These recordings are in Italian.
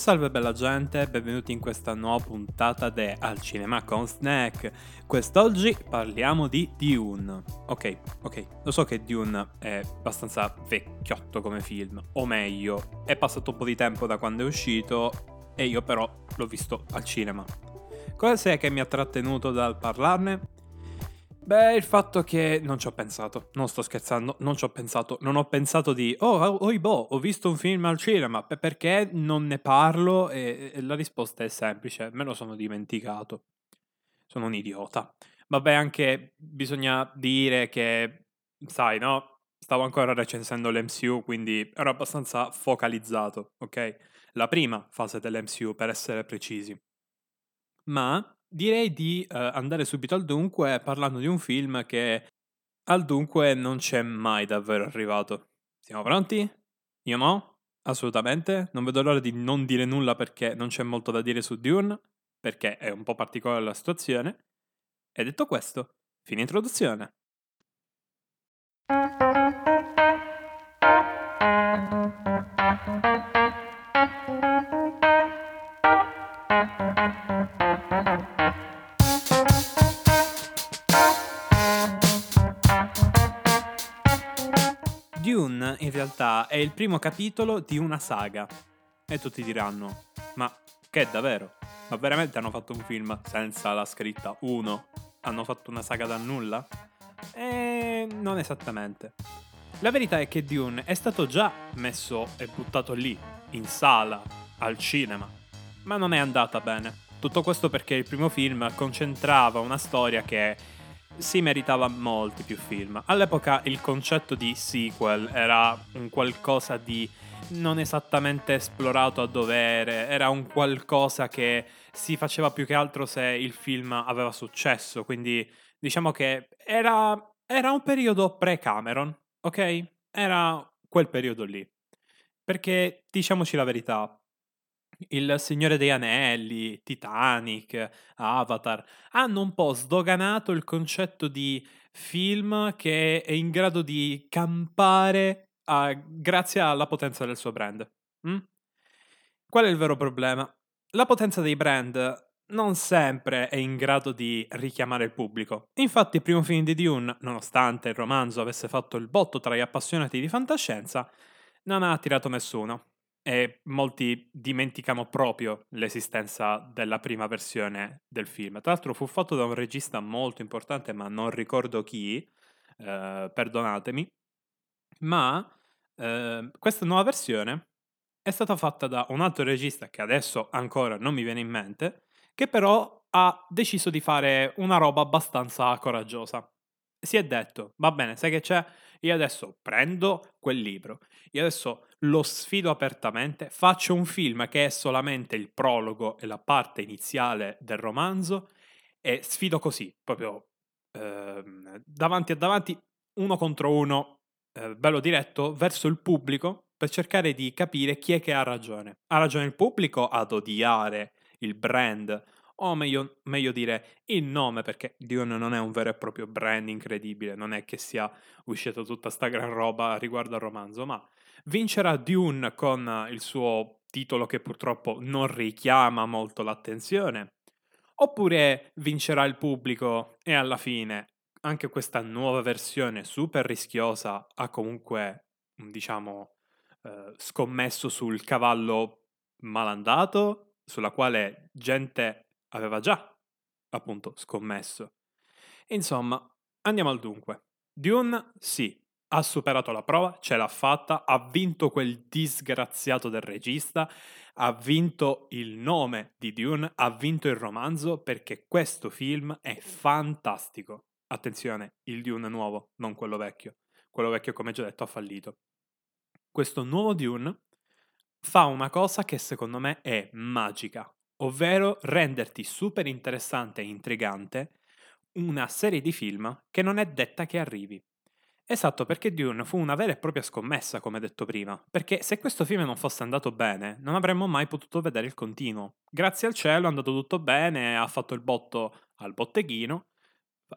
salve bella gente, benvenuti in questa nuova puntata di Al Cinema con Snack. Quest'oggi parliamo di Dune. Ok, ok, lo so che Dune è abbastanza vecchiotto come film, o meglio, è passato un po' di tempo da quando è uscito e io però l'ho visto al cinema. Cosa è che mi ha trattenuto dal parlarne? Beh, il fatto che non ci ho pensato, non sto scherzando, non ci ho pensato, non ho pensato di oh, oh, oh boh, ho visto un film al cinema, perché non ne parlo? E, e la risposta è semplice, me lo sono dimenticato. Sono un idiota. Vabbè, anche bisogna dire che, sai, no? Stavo ancora recensendo l'MCU, quindi ero abbastanza focalizzato, ok? La prima fase dell'MCU, per essere precisi. Ma Direi di eh, andare subito al dunque parlando di un film che al dunque non c'è mai davvero arrivato. Siamo pronti? Io no? Assolutamente. Non vedo l'ora di non dire nulla perché non c'è molto da dire su Dune, perché è un po' particolare la situazione. E detto questo, fine introduzione. In realtà è il primo capitolo di una saga. E tutti diranno, ma che davvero? Ma veramente hanno fatto un film senza la scritta 1? Hanno fatto una saga da nulla? E non esattamente. La verità è che Dune è stato già messo e buttato lì, in sala, al cinema, ma non è andata bene. Tutto questo perché il primo film concentrava una storia che si meritava molti più film. All'epoca il concetto di sequel era un qualcosa di non esattamente esplorato a dovere, era un qualcosa che si faceva più che altro se il film aveva successo, quindi diciamo che era, era un periodo pre-Cameron, ok? Era quel periodo lì. Perché diciamoci la verità, il Signore degli Anelli, Titanic, Avatar, hanno un po' sdoganato il concetto di film che è in grado di campare a, grazie alla potenza del suo brand. Mm? Qual è il vero problema? La potenza dei brand non sempre è in grado di richiamare il pubblico. Infatti il primo film di Dune, nonostante il romanzo avesse fatto il botto tra gli appassionati di fantascienza, non ha attirato nessuno e molti dimenticano proprio l'esistenza della prima versione del film. Tra l'altro fu fatto da un regista molto importante, ma non ricordo chi, eh, perdonatemi, ma eh, questa nuova versione è stata fatta da un altro regista che adesso ancora non mi viene in mente, che però ha deciso di fare una roba abbastanza coraggiosa. Si è detto, va bene, sai che c'è? Io adesso prendo quel libro, io adesso lo sfido apertamente, faccio un film che è solamente il prologo e la parte iniziale del romanzo e sfido così, proprio eh, davanti a davanti, uno contro uno, eh, bello diretto, verso il pubblico per cercare di capire chi è che ha ragione. Ha ragione il pubblico ad odiare il brand o meglio, meglio, dire il nome, perché Dune non è un vero e proprio brand incredibile, non è che sia uscita tutta sta gran roba riguardo al romanzo, ma vincerà Dune con il suo titolo che purtroppo non richiama molto l'attenzione, oppure vincerà il pubblico e alla fine anche questa nuova versione super rischiosa ha comunque, diciamo, eh, scommesso sul cavallo malandato, sulla quale gente aveva già, appunto, scommesso. Insomma, andiamo al dunque. Dune, sì, ha superato la prova, ce l'ha fatta, ha vinto quel disgraziato del regista, ha vinto il nome di Dune, ha vinto il romanzo perché questo film è fantastico. Attenzione, il Dune nuovo, non quello vecchio. Quello vecchio, come già detto, ha fallito. Questo nuovo Dune fa una cosa che secondo me è magica, ovvero renderti super interessante e intrigante una serie di film che non è detta che arrivi. Esatto, perché Dune fu una vera e propria scommessa, come detto prima, perché se questo film non fosse andato bene, non avremmo mai potuto vedere il continuo. Grazie al cielo è andato tutto bene, ha fatto il botto al botteghino,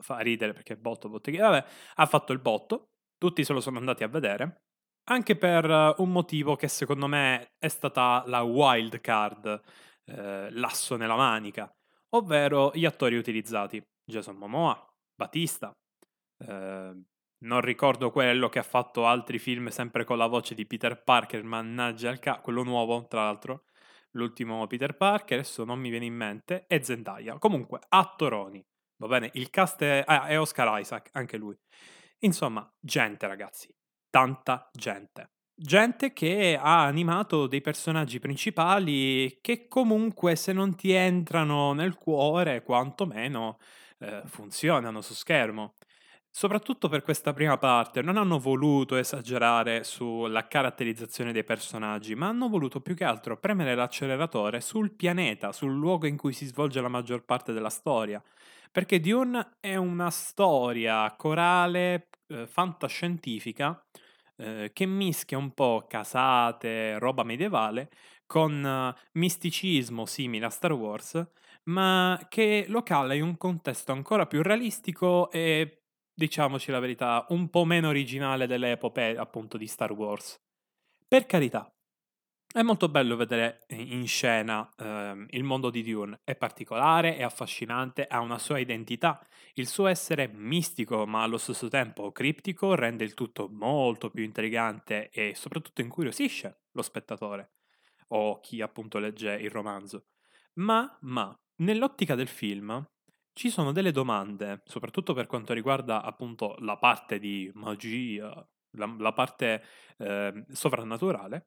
fa ridere perché botto, botteghino, vabbè, ha fatto il botto, tutti se lo sono andati a vedere, anche per un motivo che secondo me è stata la wild card, eh, l'asso nella manica, ovvero gli attori utilizzati. Jason Momoa, Batista, eh, non ricordo quello che ha fatto altri film sempre con la voce di Peter Parker, mannaggia il ca- quello nuovo tra l'altro, l'ultimo Peter Parker, adesso non mi viene in mente, e Zendaya. Comunque, attoroni, va bene? Il cast è, ah, è Oscar Isaac, anche lui. Insomma, gente ragazzi, tanta gente. Gente che ha animato dei personaggi principali che comunque se non ti entrano nel cuore, quantomeno eh, funzionano su schermo. Soprattutto per questa prima parte, non hanno voluto esagerare sulla caratterizzazione dei personaggi, ma hanno voluto più che altro premere l'acceleratore sul pianeta, sul luogo in cui si svolge la maggior parte della storia. Perché Dune è una storia corale, eh, fantascientifica, eh, che mischia un po' casate, roba medievale, con uh, misticismo simile a Star Wars, ma che lo cala in un contesto ancora più realistico e diciamoci la verità, un po' meno originale delle epopee appunto di Star Wars. Per carità, è molto bello vedere in scena ehm, il mondo di Dune, è particolare, è affascinante, ha una sua identità, il suo essere mistico ma allo stesso tempo criptico rende il tutto molto più intrigante e soprattutto incuriosisce lo spettatore o chi appunto legge il romanzo. Ma, ma, nell'ottica del film, ci sono delle domande, soprattutto per quanto riguarda appunto la parte di magia, la, la parte eh, sovrannaturale,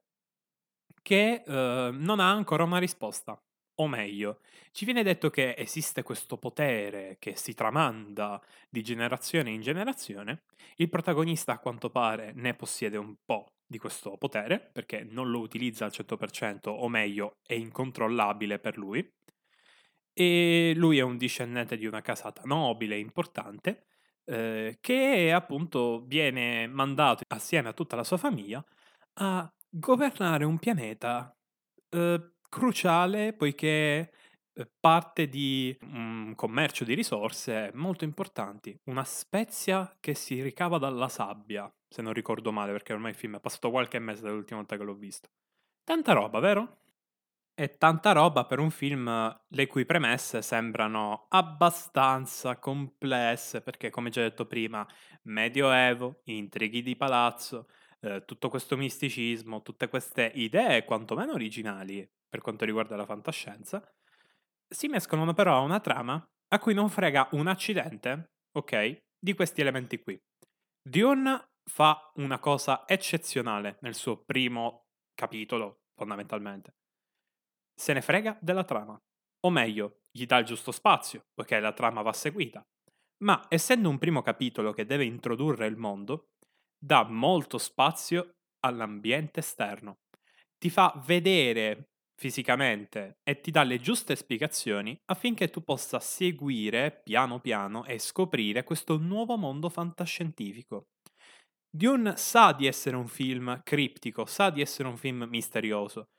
che eh, non ha ancora una risposta. O meglio, ci viene detto che esiste questo potere che si tramanda di generazione in generazione, il protagonista a quanto pare ne possiede un po' di questo potere, perché non lo utilizza al 100%, o meglio, è incontrollabile per lui, e lui è un discendente di una casata nobile importante eh, che appunto viene mandato assieme a tutta la sua famiglia a governare un pianeta eh, cruciale poiché eh, parte di un commercio di risorse molto importanti, una spezia che si ricava dalla sabbia, se non ricordo male perché ormai il film è passato qualche mese dall'ultima volta che l'ho visto. Tanta roba, vero? È tanta roba per un film le cui premesse sembrano abbastanza complesse, perché come già detto prima, medioevo, intrighi di palazzo, eh, tutto questo misticismo, tutte queste idee quantomeno originali per quanto riguarda la fantascienza, si mescolano però a una trama a cui non frega un accidente, ok, di questi elementi qui. Dune fa una cosa eccezionale nel suo primo capitolo, fondamentalmente se ne frega della trama. O meglio, gli dà il giusto spazio, poiché la trama va seguita. Ma essendo un primo capitolo che deve introdurre il mondo, dà molto spazio all'ambiente esterno. Ti fa vedere fisicamente e ti dà le giuste spiegazioni affinché tu possa seguire piano piano e scoprire questo nuovo mondo fantascientifico. Dune sa di essere un film criptico, sa di essere un film misterioso,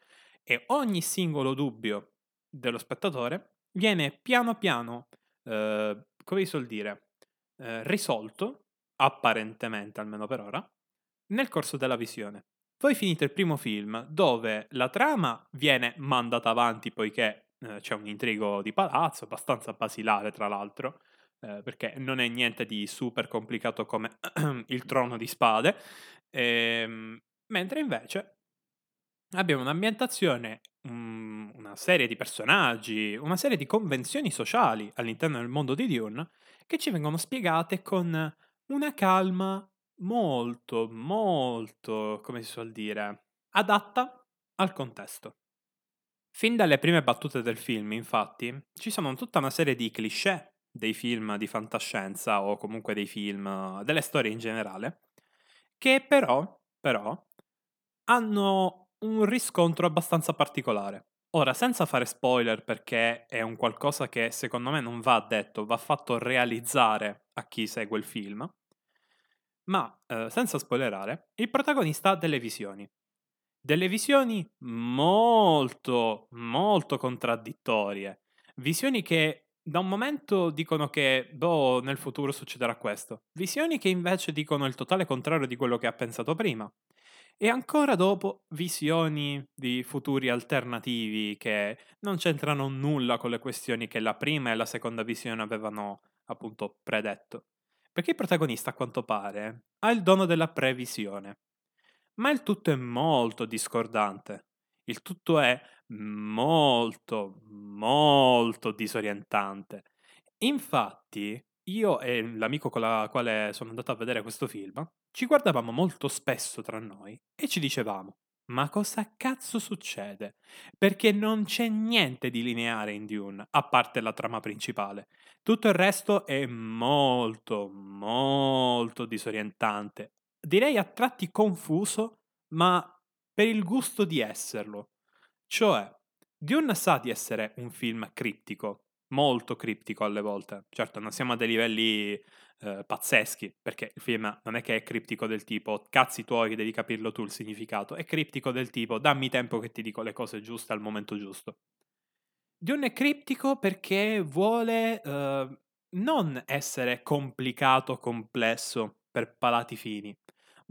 e ogni singolo dubbio dello spettatore viene piano piano, eh, come si suol dire, eh, risolto, apparentemente almeno per ora, nel corso della visione. Voi finite il primo film dove la trama viene mandata avanti poiché eh, c'è un intrigo di palazzo, abbastanza basilare tra l'altro, eh, perché non è niente di super complicato come il trono di spade, ehm, mentre invece abbiamo un'ambientazione, um, una serie di personaggi, una serie di convenzioni sociali all'interno del mondo di Dune che ci vengono spiegate con una calma molto, molto, come si suol dire, adatta al contesto. Fin dalle prime battute del film, infatti, ci sono tutta una serie di cliché dei film di fantascienza o comunque dei film, delle storie in generale, che però, però hanno un riscontro abbastanza particolare. Ora, senza fare spoiler perché è un qualcosa che secondo me non va detto, va fatto realizzare a chi segue il film, ma eh, senza spoilerare, il protagonista ha delle visioni. Delle visioni molto, molto contraddittorie. Visioni che da un momento dicono che, boh, nel futuro succederà questo. Visioni che invece dicono il totale contrario di quello che ha pensato prima. E ancora dopo visioni di futuri alternativi che non c'entrano nulla con le questioni che la prima e la seconda visione avevano appunto predetto. Perché il protagonista, a quanto pare, ha il dono della previsione. Ma il tutto è molto discordante. Il tutto è molto, molto disorientante. Infatti, io e l'amico con la quale sono andato a vedere questo film ci guardavamo molto spesso tra noi e ci dicevamo: ma cosa cazzo succede? Perché non c'è niente di lineare in Dune, a parte la trama principale. Tutto il resto è molto, molto disorientante. Direi a tratti confuso, ma per il gusto di esserlo. Cioè, Dune sa di essere un film criptico, molto criptico alle volte. Certo, non siamo a dei livelli eh, pazzeschi, perché il film non è che è criptico del tipo cazzi tuoi devi capirlo tu il significato, è criptico del tipo dammi tempo che ti dico le cose giuste al momento giusto. Dune è criptico perché vuole eh, non essere complicato, complesso per palati fini.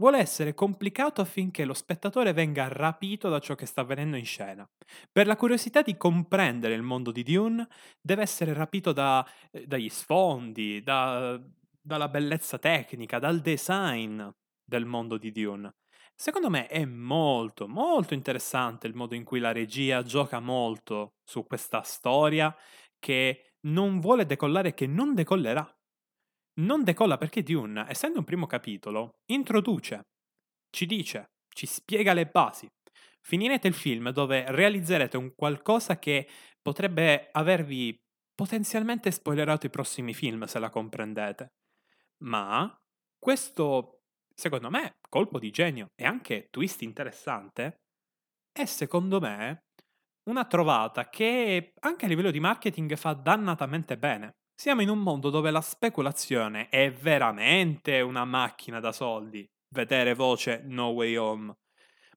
Vuole essere complicato affinché lo spettatore venga rapito da ciò che sta avvenendo in scena. Per la curiosità di comprendere il mondo di Dune, deve essere rapito da, eh, dagli sfondi, da, dalla bellezza tecnica, dal design del mondo di Dune. Secondo me è molto, molto interessante il modo in cui la regia gioca molto su questa storia che non vuole decollare, che non decollerà. Non decolla perché Dune, essendo un primo capitolo, introduce, ci dice, ci spiega le basi. Finirete il film dove realizzerete un qualcosa che potrebbe avervi potenzialmente spoilerato i prossimi film se la comprendete. Ma questo, secondo me, colpo di genio e anche twist interessante è secondo me una trovata che anche a livello di marketing fa dannatamente bene. Siamo in un mondo dove la speculazione è veramente una macchina da soldi. Vedere voce No Way Home.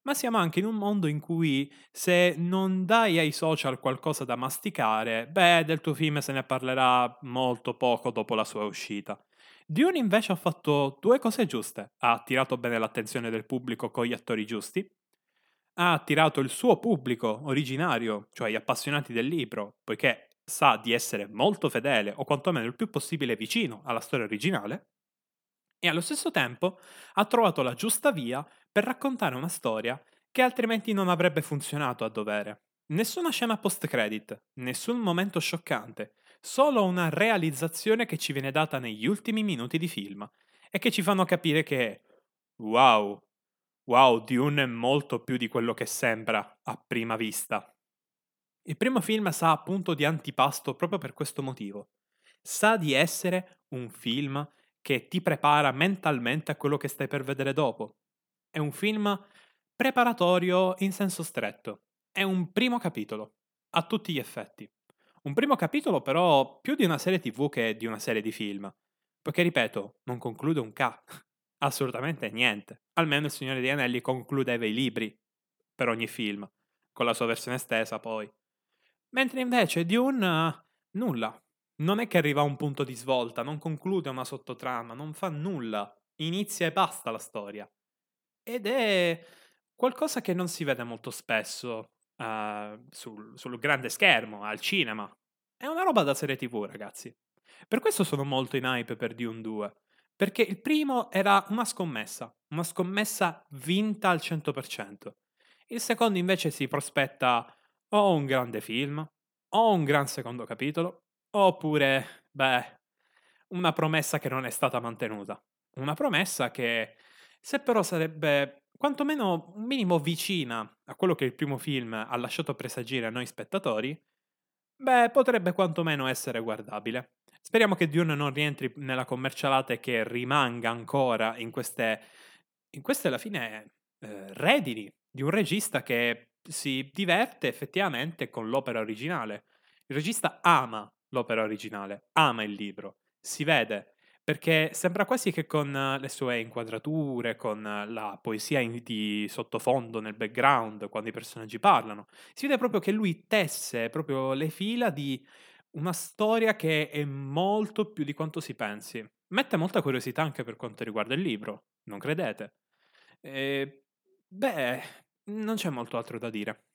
Ma siamo anche in un mondo in cui se non dai ai social qualcosa da masticare, beh, del tuo film se ne parlerà molto poco dopo la sua uscita. Dune invece ha fatto due cose giuste. Ha attirato bene l'attenzione del pubblico con gli attori giusti, ha attirato il suo pubblico originario, cioè gli appassionati del libro, poiché sa di essere molto fedele o quantomeno il più possibile vicino alla storia originale, e allo stesso tempo ha trovato la giusta via per raccontare una storia che altrimenti non avrebbe funzionato a dovere. Nessuna scena post-credit, nessun momento scioccante, solo una realizzazione che ci viene data negli ultimi minuti di film e che ci fanno capire che wow, wow, Dune è molto più di quello che sembra a prima vista. Il primo film sa appunto di antipasto proprio per questo motivo. Sa di essere un film che ti prepara mentalmente a quello che stai per vedere dopo. È un film preparatorio in senso stretto. È un primo capitolo, a tutti gli effetti. Un primo capitolo però più di una serie tv che di una serie di film. Perché ripeto, non conclude un K. Assolutamente niente. Almeno il Signore degli Anelli concludeva i libri per ogni film, con la sua versione estesa poi. Mentre invece Dune nulla. Non è che arriva a un punto di svolta, non conclude una sottotrama, non fa nulla. Inizia e basta la storia. Ed è qualcosa che non si vede molto spesso uh, sul, sul grande schermo, al cinema. È una roba da serie TV, ragazzi. Per questo sono molto in hype per Dune 2. Perché il primo era una scommessa, una scommessa vinta al 100%. Il secondo invece si prospetta o un grande film, o un gran secondo capitolo, oppure, beh, una promessa che non è stata mantenuta. Una promessa che, se però sarebbe quantomeno un minimo vicina a quello che il primo film ha lasciato presagire a noi spettatori, beh, potrebbe quantomeno essere guardabile. Speriamo che Dune non rientri nella commercialata e che rimanga ancora in queste, in queste alla fine, eh, redini di un regista che si diverte effettivamente con l'opera originale. Il regista ama l'opera originale, ama il libro, si vede perché sembra quasi che con le sue inquadrature, con la poesia di sottofondo nel background, quando i personaggi parlano, si vede proprio che lui tesse proprio le fila di una storia che è molto più di quanto si pensi. Mette molta curiosità anche per quanto riguarda il libro, non credete? E Beh, non c'è molto altro da dire.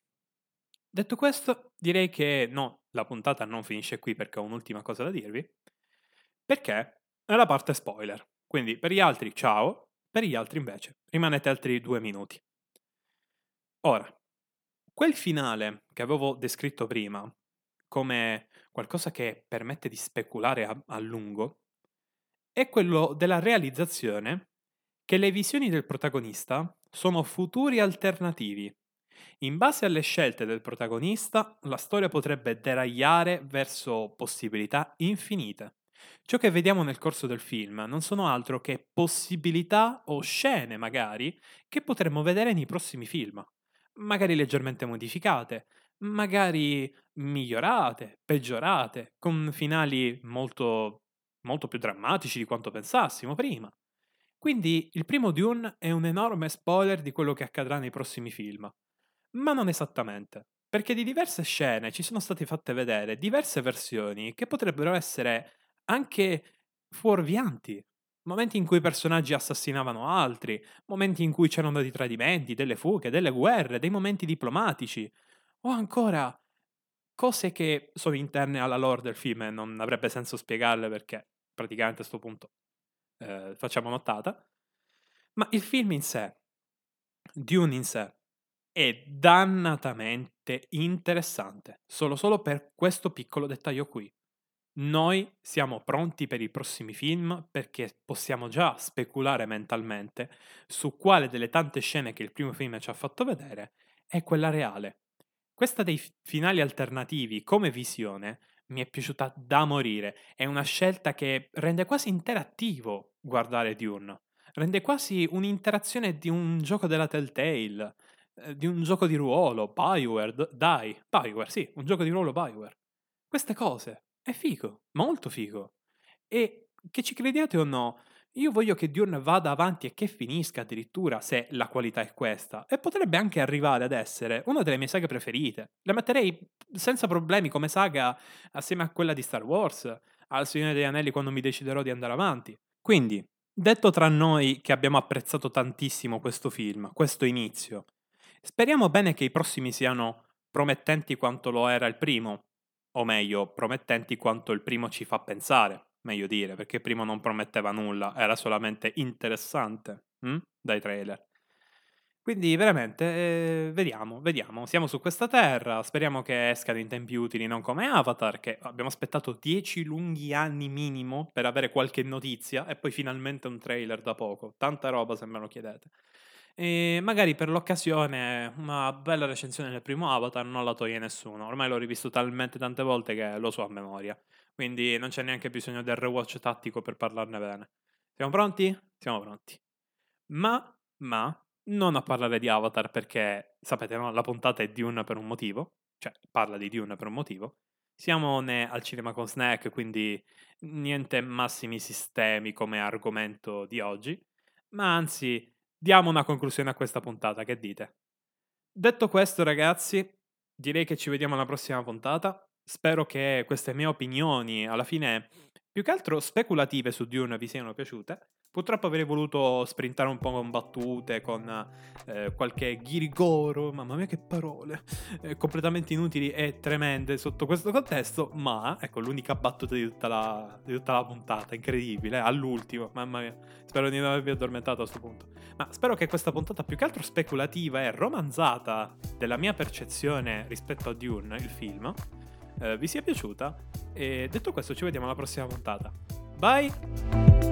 Detto questo, direi che no, la puntata non finisce qui perché ho un'ultima cosa da dirvi. Perché è la parte spoiler. Quindi per gli altri ciao, per gli altri invece rimanete altri due minuti. Ora, quel finale che avevo descritto prima come qualcosa che permette di speculare a, a lungo è quello della realizzazione che le visioni del protagonista sono futuri alternativi. In base alle scelte del protagonista, la storia potrebbe deragliare verso possibilità infinite. Ciò che vediamo nel corso del film non sono altro che possibilità o scene, magari, che potremmo vedere nei prossimi film. Magari leggermente modificate, magari migliorate, peggiorate, con finali molto, molto più drammatici di quanto pensassimo prima. Quindi il primo Dune è un enorme spoiler di quello che accadrà nei prossimi film. Ma non esattamente, perché di diverse scene ci sono state fatte vedere diverse versioni che potrebbero essere anche fuorvianti. Momenti in cui i personaggi assassinavano altri, momenti in cui c'erano dei tradimenti, delle fughe, delle guerre, dei momenti diplomatici, o ancora cose che sono interne alla lore del film e non avrebbe senso spiegarle perché praticamente a questo punto eh, facciamo nottata. Ma il film in sé, Dune in sé, è dannatamente interessante, solo, solo per questo piccolo dettaglio qui. Noi siamo pronti per i prossimi film perché possiamo già speculare mentalmente su quale delle tante scene che il primo film ci ha fatto vedere è quella reale. Questa dei finali alternativi come visione mi è piaciuta da morire. È una scelta che rende quasi interattivo guardare Dune. Rende quasi un'interazione di un gioco della Telltale, eh, di un gioco di ruolo, Bioware, dai, Bioware, sì, un gioco di ruolo Bioware. Queste cose, è figo, molto figo. E che ci crediate o no, io voglio che Dune vada avanti e che finisca addirittura se la qualità è questa. E potrebbe anche arrivare ad essere una delle mie saghe preferite. La metterei senza problemi come saga assieme a quella di Star Wars, al Signore degli Anelli quando mi deciderò di andare avanti. Quindi, detto tra noi che abbiamo apprezzato tantissimo questo film, questo inizio, speriamo bene che i prossimi siano promettenti quanto lo era il primo, o meglio, promettenti quanto il primo ci fa pensare meglio dire, perché prima non prometteva nulla, era solamente interessante hm? dai trailer. Quindi veramente, eh, vediamo, vediamo. Siamo su questa terra, speriamo che escano in tempi utili, non come Avatar, che abbiamo aspettato dieci lunghi anni minimo per avere qualche notizia e poi finalmente un trailer da poco. Tanta roba se me lo chiedete. E magari per l'occasione una bella recensione del primo Avatar non la toglie nessuno. Ormai l'ho rivisto talmente tante volte che lo so a memoria. Quindi non c'è neanche bisogno del rewatch tattico per parlarne bene. Siamo pronti? Siamo pronti. Ma, ma, non a parlare di Avatar perché, sapete, no? La puntata è Dune per un motivo. Cioè, parla di Dune per un motivo. Siamo ne al cinema con Snack, quindi niente massimi sistemi come argomento di oggi. Ma anzi, diamo una conclusione a questa puntata, che dite? Detto questo, ragazzi, direi che ci vediamo alla prossima puntata. Spero che queste mie opinioni, alla fine, più che altro speculative su Dune, vi siano piaciute. Purtroppo avrei voluto sprintare un po' con battute, con eh, qualche ghirigoro, mamma mia che parole, eh, completamente inutili e tremende sotto questo contesto, ma ecco l'unica battuta di tutta la, di tutta la puntata, incredibile, all'ultimo, mamma mia, spero di non avervi addormentato a questo punto. Ma spero che questa puntata più che altro speculativa e romanzata della mia percezione rispetto a Dune, il film, eh, vi sia piaciuta. E detto questo ci vediamo alla prossima puntata. Bye!